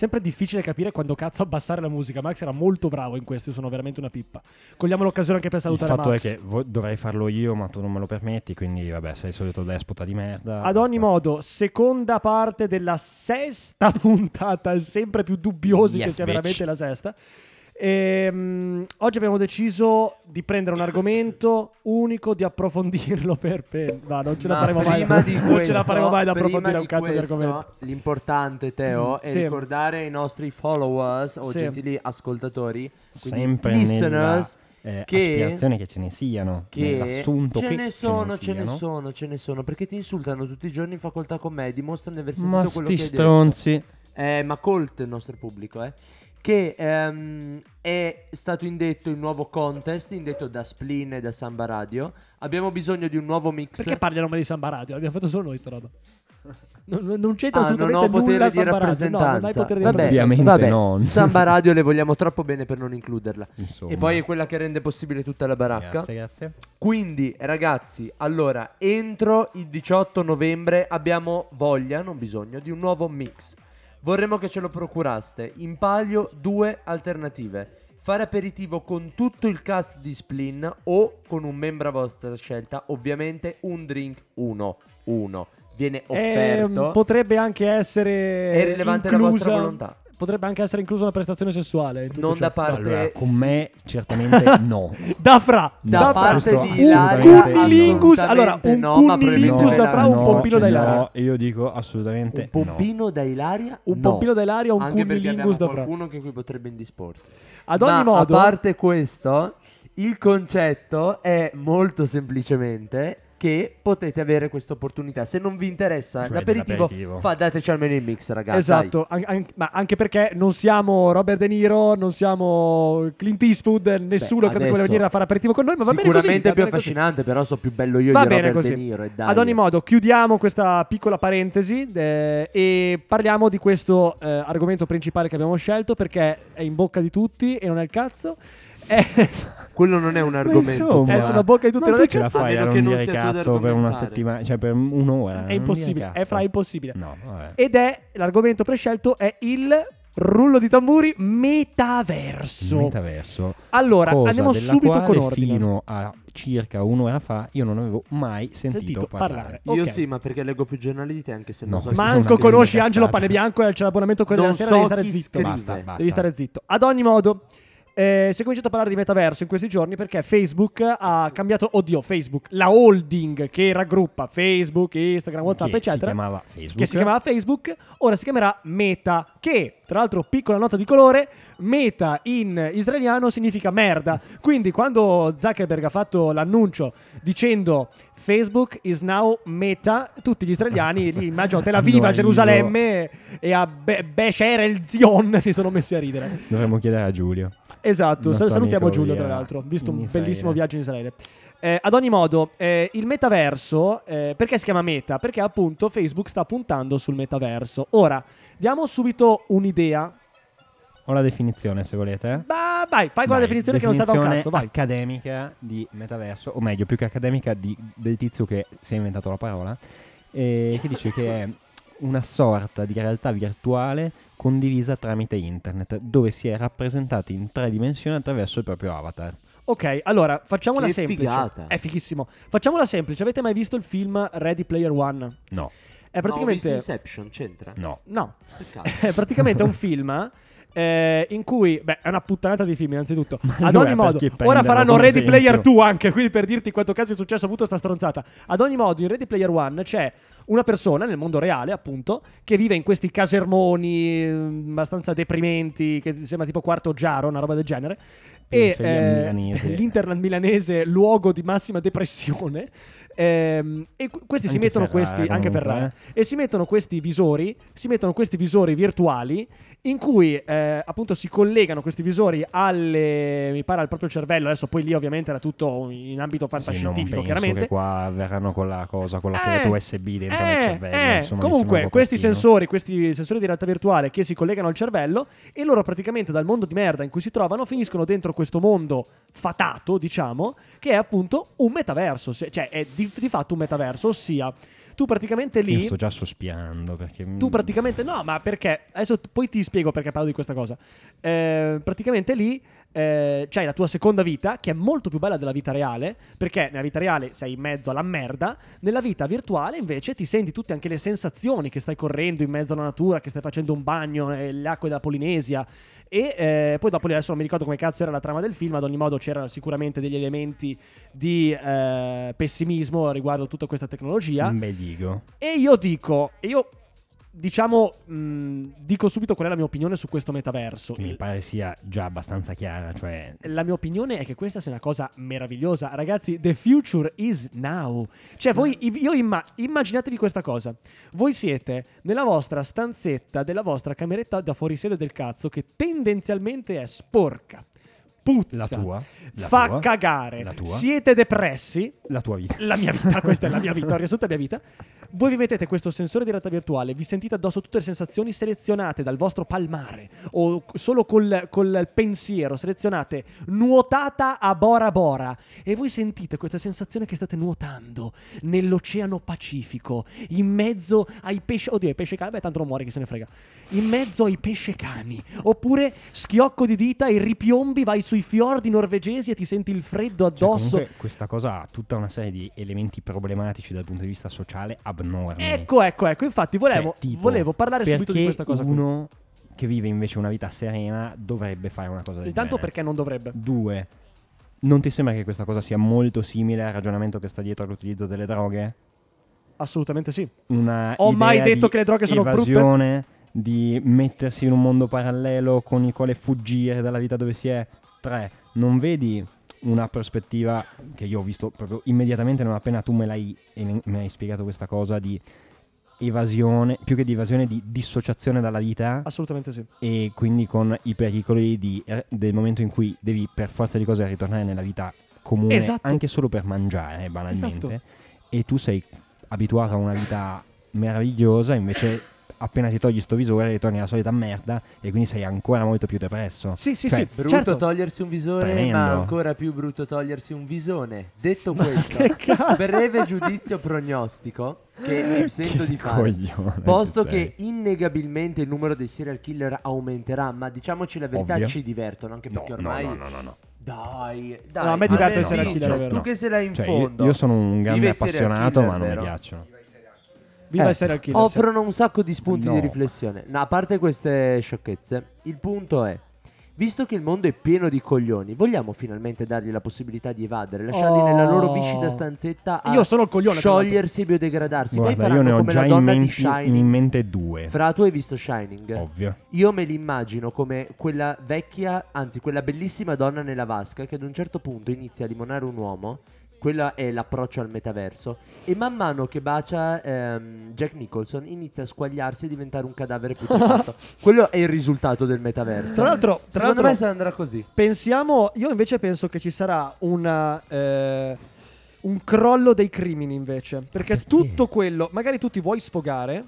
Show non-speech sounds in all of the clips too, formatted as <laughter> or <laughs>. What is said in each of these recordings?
sempre difficile capire quando cazzo abbassare la musica. Max era molto bravo in questo, io sono veramente una pippa. Cogliamo l'occasione anche per Il salutare fatto Max. è che vo- dovrei farlo io, ma tu non me lo permetti, quindi vabbè, sei il solito despota di merda. Ad ogni basta. modo, seconda parte della sesta <laughs> puntata, sempre più dubbiosi che Yes, sia bitch. veramente la sesta. Ehm, oggi abbiamo deciso di prendere un argomento unico, di approfondirlo per... per no, non ce la Ma faremo mai. prima di <laughs> non questo, ce la faremo mai ad prima approfondire un di cazzo di questo, argomento. L'importante, Teo, è Sì. ricordare ai nostri followers o Sì. gentili ascoltatori, quindi Sempre listeners, nella eh, che- aspirazione che ce ne siano, che nell'assunto ce che ne sono, ce ne siano. sono, ce ne sono, perché ti insultano tutti i giorni in facoltà con me, dimostrano di aver sentito Ma quello sti che hai detto. stronzi. Eh, ma colto il nostro pubblico, eh. Che ehm, è stato indetto il nuovo contest, indetto da Splin e da Samba Radio. Abbiamo bisogno di un nuovo mix. Perché parli a nome di Samba Radio? L'abbiamo fatto solo noi sta roba. Non, <laughs> non- non c'entra Ah, non assolutamente ho potere nulla di Samba Radio. No, rappresentanza. non hai potere di vabbè, Ovviamente vabbè, non. Samba <laughs> Radio le vogliamo troppo bene per non includerla. Insomma. E poi è quella che rende possibile tutta la baracca. Grazie, grazie. Quindi, ragazzi, allora, entro il 18 novembre abbiamo voglia, non bisogno, di un nuovo mix. Vorremmo che ce lo procuraste. In palio due alternative. Fare aperitivo con tutto il cast di Splin o con un membro a vostra scelta, ovviamente un drink uno, uno. Viene offerto. Ehm, potrebbe anche essere È rilevante la inclusa, vostra volontà. Potrebbe anche essere inclusa una prestazione sessuale. in tutto Non ciò. da parte Allora, con me certamente <laughs> no. Da fra, da da fra. parte questo di Ilaria. no. Cunnilingus, allora un no, cunnilingus da fra, un no, pompino da Ilaria. No, io dico assolutamente Un pompino da Ilaria? Un No. pompino da Ilaria, un Anche cunnilingus da fra. qualcuno che qui potrebbe indisporsi. Ad ogni Ma modo, a parte questo, il concetto è molto semplicemente che potete avere questa opportunità. Se non vi interessa Cioè l'aperitivo, fa, dateci almeno il mix, ragazzi. esatto, an- an- ma anche perché non siamo Robert De Niro, non siamo Clint Eastwood, nessuno credo che vuole venire a fare aperitivo con noi, ma va bene così. Sicuramente va più così. affascinante, però so più bello io Va di bene Robert così. De Niro. E. Ad ogni modo, chiudiamo questa piccola parentesi eh, e parliamo di questo eh, argomento principale che abbiamo scelto perché è in bocca di tutti e non è il cazzo. È, Quello non è un argomento. insomma, è sulla bocca di e non è tu ce la cazzo. fai A non che non dire cazzo per una settimana, cioè per un'ora. È impossibile, è fra impossibile. No, vabbè. Ed è l'argomento prescelto è il rullo di tamburi metaverso. Metaverso. allora, cosa andiamo subito con ordine. Fino a circa un'ora fa io non avevo mai sentito, Sentito parlare. parlare. Io sì, ma perché leggo più giornali di te, anche se No, non so Manco conosci. Angelo Pane Bianco e c'è l'abbonamento quello Non della sera, so devi stare zitto. Basta, basta. Devi stare zitto. Ad ogni modo, eh, si è cominciato a parlare di metaverso in questi giorni perché Facebook ha cambiato, oddio, Facebook, la holding che raggruppa Facebook, Instagram, WhatsApp, che eccetera. si chiamava Facebook. che si chiamava Facebook, ora si chiamerà Meta, che tra l'altro piccola nota di colore, Meta in israeliano significa merda. Quindi quando Zuckerberg ha fatto l'annuncio dicendo Facebook is now Meta, tutti gli israeliani <laughs> lì immagino Tel Aviv, Hanno a. Gerusalemme e a Be- Be'er el Zion <laughs> si sono messi a ridere. Dovremmo chiedere a Giulio. Esatto, salutiamo Giulio via tra l'altro, visto un Israele. bellissimo viaggio in Israele. Eh, ad ogni modo, eh, il metaverso, eh, perché si chiama meta? Perché appunto Facebook sta puntando sul metaverso. Ora, diamo subito un'idea. Ho la definizione se volete. eh. Bah, vai, fai quella Vai, definizione che non serve a un definizione cazzo, vai. accademica di metaverso, o meglio, più che accademica, di- del tizio che si è inventato la parola, e che dice che è una sorta di realtà virtuale condivisa tramite internet, dove si è rappresentati in tre dimensioni attraverso il proprio avatar. Ok, allora, facciamola Che semplice. figata. È fighissimo. Facciamola semplice. Avete mai visto il film Ready Player One? No, È No, ho visto praticamente... Inception, c'entra? no. no, Peccato. <laughs> è praticamente un film eh, in cui, beh, è una puttanata di film, innanzitutto. Ad ogni modo, ora faranno Ready Player esempio? 2 anche, quindi per dirti quanto cazzo è successo, ho avuto sta stronzata. Ad ogni modo, in Ready Player 1 c'è una persona nel mondo reale, appunto, che vive in questi casermoni eh, abbastanza deprimenti, che sembra tipo quarto giaro, una roba del genere. E eh, milanese. <laughs> l'interland milanese, luogo di massima depressione. Ehm, e qu- questi si Anche mettono Ferrara, questi anche Ferrara eh. e si mettono questi visori si mettono questi visori virtuali in cui eh, appunto si collegano questi visori alle mi pare al proprio cervello adesso poi lì ovviamente era tutto in ambito Sì, fantascientifico penso chiaramente che qua verranno con la cosa, con la Eh, USB dentro nel eh, cervello. eh, insomma, comunque, questi sensori, questi sensori di realtà virtuale che si collegano al cervello e loro praticamente dal mondo di merda in cui si trovano finiscono dentro questo mondo fatato, diciamo, che è appunto un metaverso, cioè è di, di fatto un metaverso, ossia tu praticamente lì Io sto già sospirando perché tu praticamente no, ma perché adesso poi ti spiego perché parlo di questa cosa. Eh, praticamente lì eh, c'hai la tua seconda vita che è molto più bella della vita reale, perché nella vita reale sei in mezzo alla merda, nella vita virtuale invece ti senti tutte anche le sensazioni che stai correndo in mezzo alla natura, che stai facendo un bagno nelle acque della Polinesia e eh, poi dopo adesso non mi ricordo come cazzo era la trama del film, ad ogni modo c'erano sicuramente degli elementi di eh, pessimismo riguardo tutta questa tecnologia. un bel digo. E io dico, e io diciamo, mh, dico subito qual è la mia opinione su questo metaverso. Mi pare sia già abbastanza chiara, cioè La mia opinione è che questa sia una cosa meravigliosa. Ragazzi, the future is now. Cioè, voi, io imma- immaginatevi questa cosa. Voi siete nella vostra stanzetta della vostra cameretta da fuorisede del cazzo che tendenzialmente è sporca. Puzza. la tua, la fa tua, cagare. la tua. Siete depressi. la tua vita. La mia vita, questa è la mia vita, ho riassunto la mia vita. <laughs> Voi vi mettete questo sensore di realtà virtuale, vi sentite addosso tutte le sensazioni selezionate dal vostro palmare o solo col, col pensiero, selezionate nuotata a Bora Bora e voi sentite questa sensazione che state nuotando nell'oceano Pacifico, in mezzo ai pesci, oddio, ai pesce cani, beh tanto non muore chi se ne frega, in mezzo ai pesce cani, oppure schiocco di dita e ripiombi, vai sui fiordi norvegesi e ti senti il freddo Cioè, addosso. comunque questa cosa ha tutta una serie di elementi problematici dal punto di vista sociale abnormi. Ecco, ecco, ecco. Infatti, volevo, Cioè, tipo, volevo parlare subito di questa cosa. qui. Uno che vive invece una vita serena dovrebbe fare una cosa del Intanto genere. perché non dovrebbe? Due, non ti sembra che questa cosa sia molto simile al ragionamento che sta dietro all'utilizzo delle droghe? Assolutamente sì. Una Ho mai detto che le droghe sono brutte? di mettersi in un mondo parallelo con il quale fuggire dalla vita dove si è. Tre, non vedi una prospettiva che io ho visto proprio immediatamente non appena tu me l'hai, me hai spiegato questa cosa di evasione, più che di evasione, di dissociazione dalla vita Assolutamente sì. e quindi con i pericoli di- eh, del momento in cui devi per forza di cose ritornare nella vita comune, Esatto. anche solo per mangiare banalmente, Esatto. e tu sei abituato a una vita meravigliosa, invece appena ti togli sto visore ritorni alla solita merda e quindi sei ancora molto più depresso. Sì, sì, Cioè, sì. Brutto certo. togliersi un visore, Tremendo. ma ancora più brutto togliersi un visone. Detto questo, che cazzo? breve giudizio prognostico che mi sento di fare. coglione Posto che che innegabilmente il numero dei serial killer aumenterà, ma diciamoci la verità, Ovvio. ci divertono anche No, perché no, ormai no, no, no, no. Dai, dai. No, a me diverte il serial killer. Tu che sei là in Cioè, io, fondo. io sono un grande appassionato, killer, ma non vero? mi piacciono. Viva Eh, serial killer. sì. offrono un sacco di spunti No. di riflessione. No, a parte queste sciocchezze, il punto è. Visto che il mondo è pieno di coglioni, vogliamo finalmente dargli la possibilità di evadere, lasciarli Oh. nella loro viscida stanzetta a Io sono il coglione, sciogliersi e biodegradarsi. Poi Guarda, io faranno ne ho come già la in, donna di men- in Shining. mente due. Fra tu hai visto Shining? Ovvio. Io me li immagino come quella vecchia, anzi quella bellissima donna nella vasca che ad un certo punto inizia a limonare un uomo. Quello è l'approccio al metaverso. E man mano che bacia ehm, Jack Nicholson inizia a squagliarsi e diventare un cadavere putrefatto. <laughs> Quello è il risultato del metaverso. Tra l'altro, tra Secondo l'altro me se andrà così. pensiamo, io invece penso che ci sarà una, eh, un crollo dei crimini invece. Perché, Perché? tutto quello, magari tu ti vuoi sfogare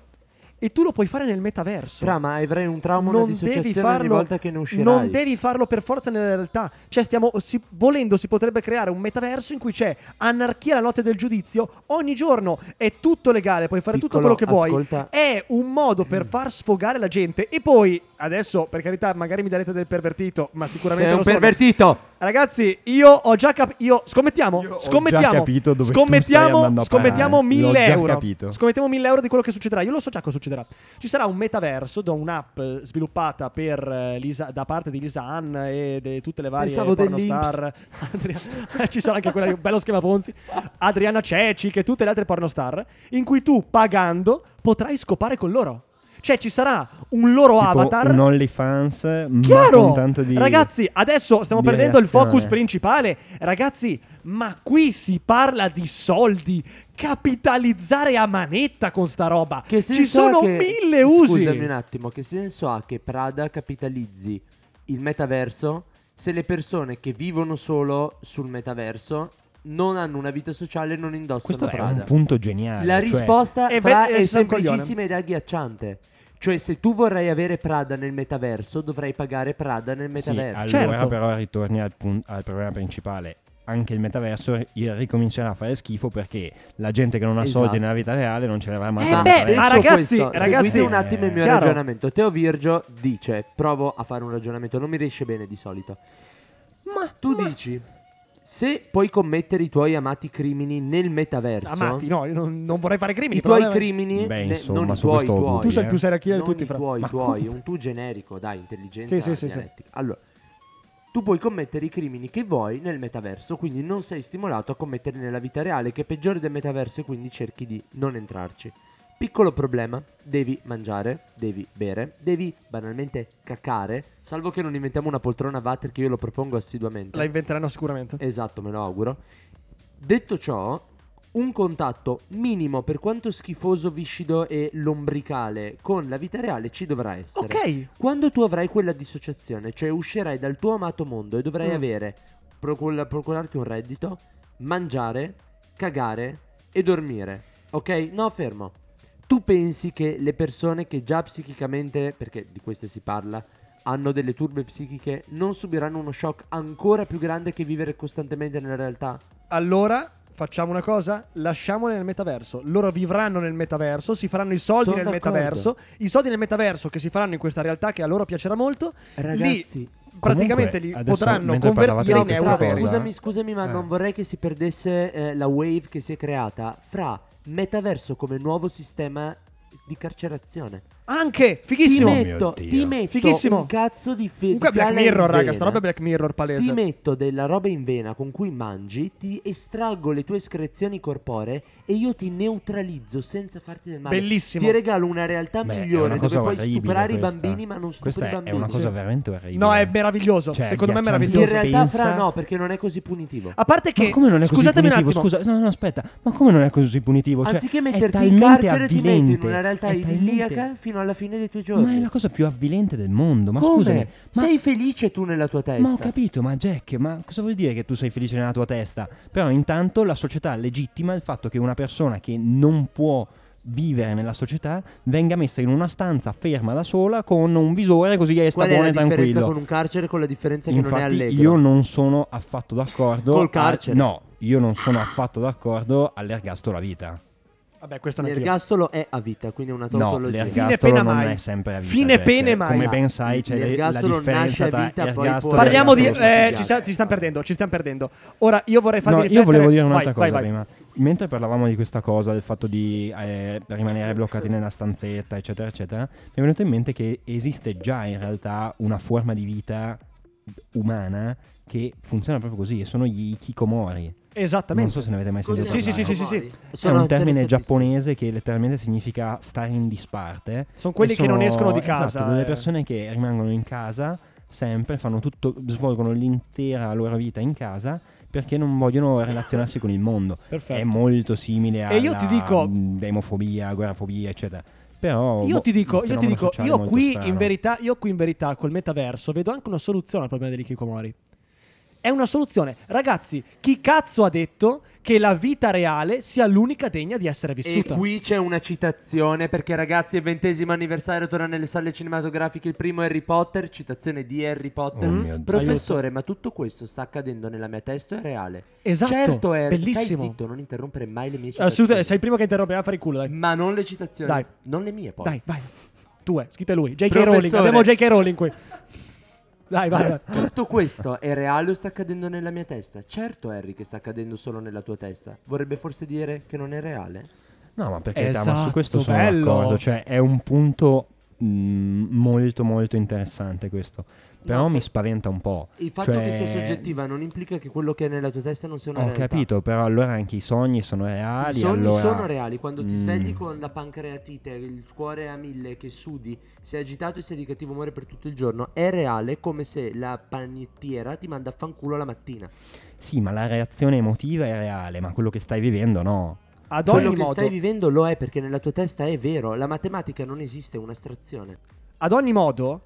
e tu lo puoi fare nel metaverso. Fra, ma avrai un trauma, una non devi dissociazione ogni farlo volta che ne uscirai. non devi farlo per forza nella realtà cioè stiamo si- volendo si potrebbe creare un metaverso in cui c'è anarchia la notte del giudizio ogni giorno è tutto legale puoi fare tutto Piccolo, quello che vuoi ascolta. è un modo per far sfogare la gente e poi adesso per carità magari mi darete del pervertito ma sicuramente Sei un sono. pervertito. Ragazzi, io ho già capito. Io scommettiamo. Io ho scommettiamo. già capito dove tu scommettiamo, scommettiamo parare. L'ho 1000 già euro. capito. Scommettiamo 1000 euro di quello che succederà. Io lo so già cosa succederà. Ci sarà un metaverso da un'app eh, sviluppata per, Lisa- da parte di Lisa Ann e di tutte le varie pornostar. <laughs> Adria- <laughs> Ci sarà anche quella bello schema Ponzi. Adriana Ceci e tutte le altre pornostar. In cui tu pagando potrai scopare con loro. Cioè ci sarà un loro Tipo avatar. un OnlyFans, ma Chiaro! di... Ragazzi, adesso stiamo di perdendo il reazione. focus principale. Ragazzi, ma qui si parla di soldi. Capitalizzare a manetta con sta roba. Che Ci senso ha sono che- mille usi. Scusami un attimo, che senso ha che Prada capitalizzi il metaverso se le persone che vivono solo sul metaverso non hanno una vita sociale e non indossano Questo è Prada? un punto geniale. La cioè- risposta E fra ve- è e sei un coglione. semplicissima ed agghiacciante. Cioè, se tu vorrai avere Prada nel metaverso, dovrai pagare Prada nel Sì, metaverso. allora Certo. però ritorni al, pun- al problema principale. anche il metaverso ri- ricomincerà a fare schifo perché la gente che non ha Esatto. soldi nella vita reale non ce l'avrà mai Eh beh, ma ragazzi, questo, ragazzi- seguite un attimo il mio Chiaro. ragionamento. Teo Virgio dice: Provo a fare un ragionamento, non mi riesce bene di solito. Ma Tu dici: Se puoi commettere i tuoi amati crimini nel metaverso, Amati, no, io non, non vorrei fare crimini. i tuoi però- crimini, Beh, ne- insomma, non i tuoi, tuoi, Tu sei il più serial killer di tutti, i fra. tuoi, Ma tuoi, come? un tu generico, dai, intelligenza Sì, sì, sì. Allora, tu puoi commettere i crimini che vuoi nel metaverso, quindi non sei stimolato a commetterli nella vita reale, che è peggiore del metaverso e quindi cerchi di non entrarci. Piccolo problema, devi mangiare, devi bere, devi banalmente cacare, salvo che non inventiamo una poltrona water che io lo propongo assiduamente. La inventeranno sicuramente. Esatto, me lo auguro. Detto ciò, un contatto minimo per quanto schifoso, viscido e lombricale con la vita reale ci dovrà essere. Ok. Quando tu avrai quella dissociazione, cioè uscirai dal tuo amato mondo e dovrai Mm. avere, procur- procurarti un reddito, mangiare, cagare e dormire. Ok? No, fermo. Tu pensi che le persone che già psichicamente, perché di queste si parla, hanno delle turbe psichiche, non subiranno uno shock ancora più grande che vivere costantemente nella realtà? Allora facciamo una cosa, lasciamole nel metaverso. Loro vivranno nel metaverso, si faranno i soldi Sono nel d'accordo. metaverso. I soldi nel metaverso che si faranno in questa realtà che a loro piacerà molto. Ragazzi, lì praticamente li potranno convertire in euro scusami, scusami, ma Eh. non vorrei che si perdesse eh, la wave che si è creata fra metaverso come nuovo sistema di carcerazione. Anche Ti fighissimo. mio metto, Dio. ti metto Fighissimo. un cazzo di fe- Comunque Black Mirror, raga, sta roba è Black Mirror palese. Ti metto della roba in vena con cui mangi, ti estraggo le tue escrezioni corporee e io ti neutralizzo senza farti del male. Bellissimo. Ti regalo una realtà Beh, è migliore una dove puoi stuprare i questa. bambini ma non stupri Questa i è bambini. una cosa veramente orribile. No, è meraviglioso. Cioè, Secondo me è agghiacciante. In meraviglioso. realtà pensa- fra no, perché non è così punitivo. A parte che Ma come non è così scusatemi un punitivo? attimo. Scusa, no, no, aspetta. Ma come non è così punitivo? Cioè, Anziché è metterti in carcere ti metti in avvilente, una realtà è idilliaca fino alla fine dei tuoi giorni. Ma è la cosa più avvilente del mondo. Ma Come? scusami, ma, Sei felice tu nella tua testa? ma ho capito, ma Jack, ma cosa vuol dire che tu sei felice nella tua testa? Però intanto la società legittima il fatto che una persona che non può vivere nella società venga messa in una stanza ferma da sola con un visore così che sta Qual è la e differenza tranquillo. con un carcere con la differenza che non è Infatti allegro? io non sono affatto d'accordo Col a- carcere. no, io non sono affatto d'accordo all'ergastolo a vita. Vabbè, questo L'ergastolo è a vita, quindi è una No, tautologia. Fine l'ergastolo pena non mai. è sempre a vita. Fine pene mai. Come ben sai c'è la differenza nasce a tra vita, poi ergastolo e Parliamo di... Eh, ci, sta- ci stiamo perdendo, ci stiamo perdendo. Ora io vorrei farvi No, riflettere... io volevo dire un'altra Vai, cosa vai, vai. prima. Mentre parlavamo di questa cosa, del fatto di eh, rimanere bloccati nella stanzetta, eccetera, eccetera, mi è venuto in mente che esiste già in realtà una forma di vita umana che funziona proprio così, e sono gli ikikomori. Non Esattamente. so se ne avete mai sentito Sì, sì, parlare. sì, sì, sì, sì. È Sono un termine giapponese che letteralmente significa stare in disparte. Sono quelli che non sono- escono di esatto, casa. delle eh. persone che rimangono in casa sempre, fanno tutto, svolgono l'intera loro vita in casa perché non vogliono relazionarsi con il mondo. Perfetto. È molto simile E ti dico- demofobia, agorafobia, eccetera. Però Io boh, ti dico, io ti dico, io qui strano. in verità, io qui in verità col metaverso vedo anche una soluzione al problema degli Kikomori. È una soluzione. Ragazzi, chi cazzo ha detto che la vita reale sia l'unica degna di essere E vissuta? qui c'è una citazione perché ragazzi è il ventesimo anniversario, torna nelle sale cinematografiche il primo Harry Potter, citazione di Harry Potter. Oh. Professore, ma tutto questo sta accadendo nella mia testa o è reale? Esatto, certo è bellissimo. Stai zitto, non interrompere mai le mie citazioni. Assolutamente, sei il primo che interrompe, a fare il culo, dai. Ma non le citazioni. Dai. Non le mie poi. Dai, vai. Tu è, scritta lui. J.K. Professore. Rowling, abbiamo J.K. Rowling qui. Dai, vai, vai. Tutto questo è reale o sta accadendo nella mia testa? Certo, Harry, che sta accadendo solo nella tua testa. Vorrebbe forse dire che non è reale? No, ma perché ma su Esatto, questo sono bello. d'accordo. Cioè, è un punto mh, molto, molto interessante questo. Però No, mi spaventa un po'. Il fatto Cioè, che sia soggettiva non implica che quello che è nella tua testa non sia una Ho realtà. capito, però allora anche i sogni sono I reali. sogni allora... sono reali, quando ti Mm. svegli con la pancreatite, il cuore a mille, che sudi, sei agitato e sei di cattivo umore per tutto il giorno, è reale come se la panettiera ti manda a fanculo la mattina. Sì, ma la reazione emotiva è reale, ma quello che stai vivendo no. Ad Quello ogni che modo, stai vivendo lo è perché nella tua testa è vero, la matematica non esiste, è un'astrazione. ad ogni modo,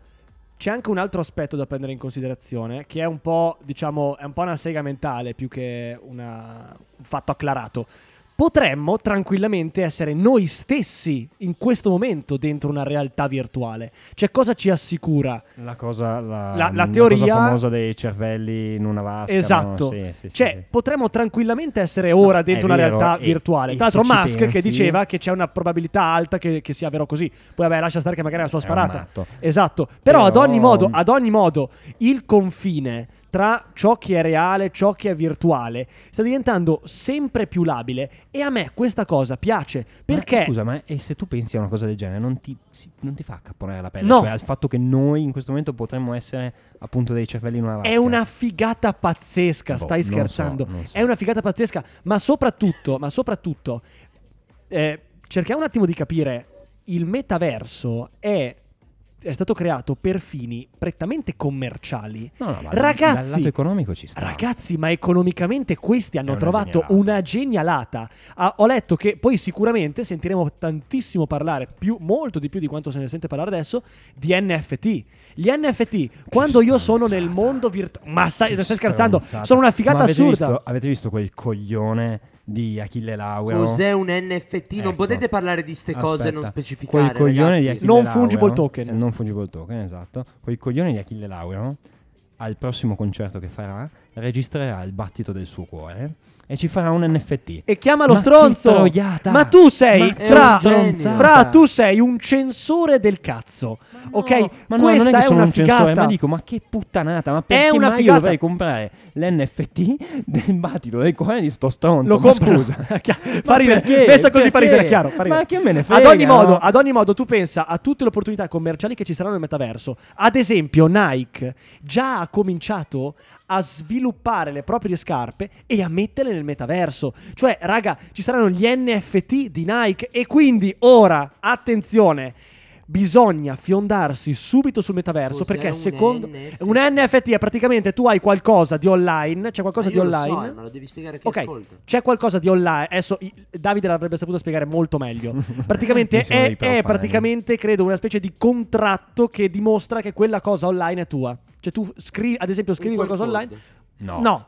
c'è anche un altro aspetto da prendere in considerazione, che è un po', diciamo, è un po' una sega mentale più che una- un fatto acclarato. Potremmo tranquillamente essere noi stessi in questo momento dentro una realtà virtuale. Cioè, cosa ci assicura? La cosa, la, La- la cosa teoria- famosa dei cervelli in una vasca. no? Esatto. Sì, sì, sì, cioè, sì. potremmo tranquillamente essere ora No, dentro una vero, realtà e- virtuale. e Tra l'altro, Musk che pensi- diceva che c'è una probabilità alta che, che sia vero così. Poi, vabbè, lascia stare che magari è la sua sparata. Esatto. Però, ad Però- ogni modo, ad ogni modo, il confine tra ciò che è reale ciò che è virtuale sta diventando sempre più labile e a me questa cosa piace perché Ma, scusa, ma e se tu pensi a una cosa del genere, non ti, si- non ti fa accapponare la pelle? No. Cioè, al fatto che noi in questo momento potremmo essere appunto dei cervelli in una vasca. È una figata pazzesca, Boh, stai so, scherzando. non so. È una figata pazzesca, ma soprattutto, ma soprattutto eh, cerchiamo un attimo di capire, il metaverso è, è stato creato per fini prettamente commerciali. No, no, ma Ragazzi, dal lato economico ci sta. Ragazzi, ma economicamente questi hanno trovato genialata. una genialata. Ah, ho letto che poi sicuramente sentiremo tantissimo parlare, più, molto di più di quanto se ne sente parlare adesso, di NFT. Gli NFT, quando io sono nel mondo virtuale... Ma sai, Che stai scherzando? Sono una figata Ma avete assurda. Visto, avete visto quel coglione di Achille Lauro? Cos'è un NFT? Non Ecco. potete parlare di ste cose e non specificare. Quel coglione di. Achille Non Lauro, fungible token. eh, Non fungible token, esatto. Quel coglione di Achille Lauro, al prossimo concerto che farà, registrerà il battito del suo cuore e ci farà un NFT. E chiamalo Ma stronzo. Ma tu sei, Ma è fra, fra, tu sei un censore del cazzo. ok? Ma no, Questa non è che sono una un censore, figata. ma dico, ma che puttanata, ma perché una mai figata. dovrei comprare l'NFT del battito del cuore di sto stronzo? Lo compro. scusa. <laughs> fa ridere. perché? Messa così fa ridere, chiaro. fa ridere. Ma che me ne Ad frega, ogni, modo, no? ad ogni modo, tu pensa a tutte le opportunità commerciali che ci saranno nel metaverso. Ad esempio, Nike già ha cominciato a sviluppare le proprie scarpe e a metterle nel metaverso. Cioè, raga, ci saranno gli NFT di Nike e quindi ora, attenzione. Bisogna fiondarsi subito sul metaverso Cos'è perché un secondo NFT? un NFT è praticamente tu hai qualcosa di online, c'è qualcosa Ma di online. so, eh, ma lo devi spiegare a chi Ok, ascolta. c'è qualcosa di online. Adesso i- Davide l'avrebbe saputo spiegare molto meglio. Praticamente <laughs> è, è praticamente, credo, una specie di contratto che dimostra che quella cosa online è tua. Cioè, tu scrivi, ad esempio, scrivi Un qualcosa code. online. No. No.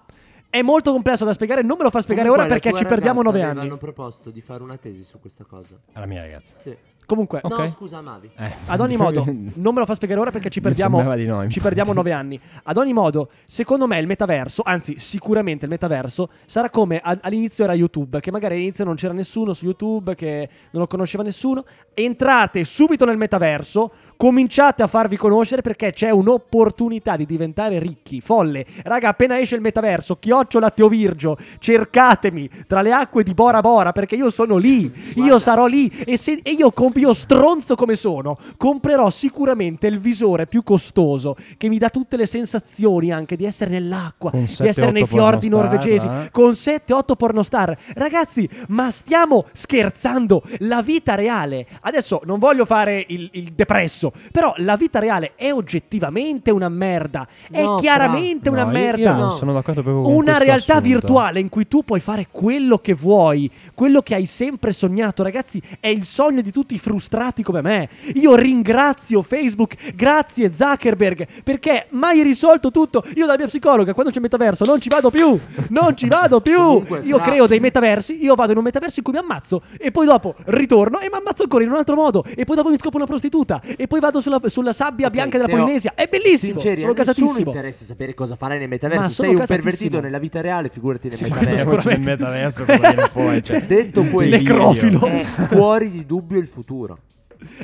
È molto complesso da spiegare, non me lo fa spiegare Comunque, ora la perché tua ci perdiamo ragazza nove aveva- anni. hanno proposto di fare una tesi su questa cosa. Alla mia ragazza. Sì. Comunque, Ok. No, scusa, amavi. Eh. Ad ogni modo, <laughs> non me lo fa spiegare ora perché ci Mi perdiamo, sembrava di no, ci infatti. perdiamo nove anni. Ad ogni modo, secondo me il metaverso, anzi sicuramente il metaverso, sarà come a- all'inizio era YouTube, che magari all'inizio non c'era nessuno su YouTube, che non lo conosceva nessuno. Entrate subito nel metaverso, cominciate a farvi conoscere perché c'è un'opportunità di diventare ricchi, folle. Raga, appena esce il metaverso, chiocciola Teo Virgio, cercatemi tra le acque di Bora Bora perché io sono lì, <laughs> io sarò lì e, se, e io, comp- io stronzo come sono, comprerò sicuramente il visore più costoso che mi dà tutte le sensazioni anche di essere nell'acqua, Con di 7, essere nei 8 fiordi norvegesi, eh? con 7-8 pornostar. Ragazzi, ma stiamo scherzando? La vita reale, adesso non voglio fare il, il depresso, però la vita reale è oggettivamente una merda, è No, chiaramente No, una io- merda Io non No. sono d'accordo proprio con una questo realtà assunto. virtuale in cui tu puoi fare quello che vuoi, quello che hai sempre sognato, ragazzi, è il sogno di tutti i frustrati come me. Io ringrazio Facebook, grazie Zuckerberg, perché mai risolto tutto. Io dalla mia psicologa, quando c'è il metaverso, non ci vado più, non ci vado più. Comunque, Io fra- creo dei metaversi, io vado in un metaverso in cui mi ammazzo e poi dopo ritorno e mi ammazzo ancora in un altro modo e poi dopo mi scopo una prostituta e poi vado sulla, sulla sabbia Ok, bianca della Polinesia. È bellissimo, Sinceri, sono casatissimo. interessa sapere cosa farai nei metaversi. Sei un pervertito nella vita reale, figurati nel Sì, metaverso. Nel metaverso cosa viene fuori, cioè, Detto questo. Necrofilo. fuori di dubbio il futuro.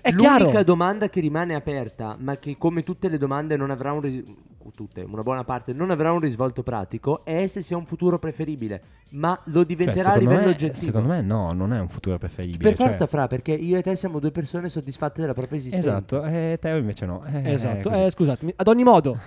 È L'unica chiaro. domanda che rimane aperta, ma che come tutte le domande non avrà un ris- tutte, una buona parte non avrà un risvolto pratico, è se sia un futuro preferibile, ma lo Cioè, diventerà a secondo, livello me, oggettivo. secondo me no, non è un futuro preferibile. per cioè- forza fra, perché io e te siamo due persone soddisfatte della propria esistenza. Esatto, e Teo invece no. Eh, Esatto, eh, scusatemi. Ad ogni modo,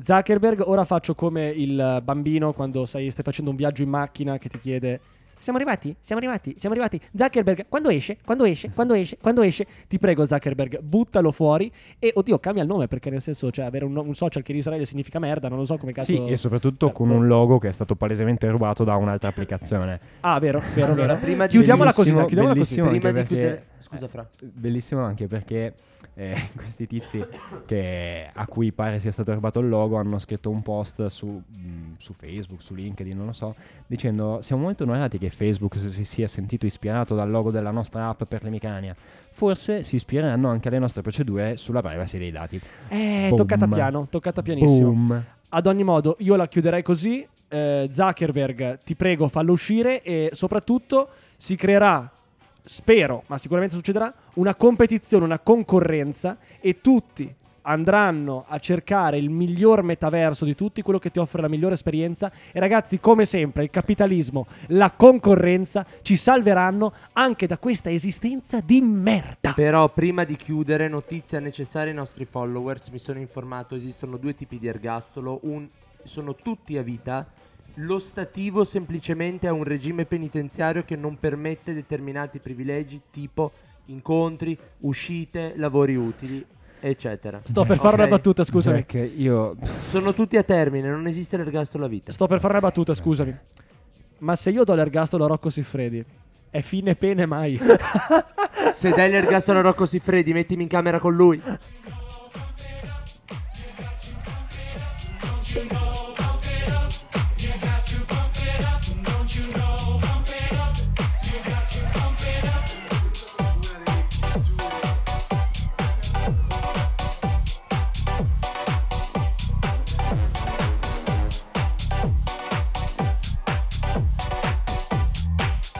Zuckerberg, ora faccio come il bambino quando sai, stai facendo un viaggio in macchina che ti chiede. Siamo arrivati? Siamo arrivati? Siamo arrivati? Zuckerberg, quando esce? Quando esce? Quando esce? Quando esce? Ti prego, Zuckerberg, buttalo fuori. E oddio, cambia il nome perché, nel senso, cioè, avere un, un social che in Israele significa merda. Non lo so come cazzo. Sì, e soprattutto Eh, con boh. un logo che è stato palesemente rubato da un'altra applicazione. Ah, vero, vero, Allora, vero. prima di- chiudiamola così, dai, Bellissimo, chiudiamola così. bellissimo. Prima di anche chiudere, perché- scusa fra. Bellissimo anche perché eh, <laughs> questi tizi che- a cui pare sia stato rubato il logo hanno scritto un post su, mh, su Facebook, su LinkedIn, non lo so, dicendo siamo molto onorati che che Facebook si sia sentito ispirato dal logo della nostra app per l'Emicania, forse si ispireranno anche alle nostre procedure sulla privacy dei dati. Eh, Boom. toccata piano, toccata pianissimo. Boom. Ad ogni modo, io la chiuderei così. Eh, Zuckerberg, ti prego, fallo uscire e soprattutto si creerà, spero, ma sicuramente succederà, una competizione, una concorrenza e tutti andranno a cercare il miglior metaverso di tutti, quello che ti offre la migliore esperienza. E ragazzi, come sempre, il capitalismo, la concorrenza ci salveranno anche da questa esistenza di merda. Però prima di chiudere, notizia necessaria ai nostri followers, mi sono informato, esistono due tipi di ergastolo, un- sono tutti a vita, lo stativo semplicemente è un regime penitenziario che non permette determinati privilegi tipo incontri, uscite, lavori utili, eccetera. Sto per fare Ok? una battuta, scusami. Jack, io Sono tutti a termine, non esiste l'ergastolo a vita. Sto per fare una battuta, scusami. Ma se io do l'ergastolo a Rocco Siffredi, è fine pene mai? <laughs> Se dai l'ergastolo a Rocco Siffredi, mettimi in camera con lui.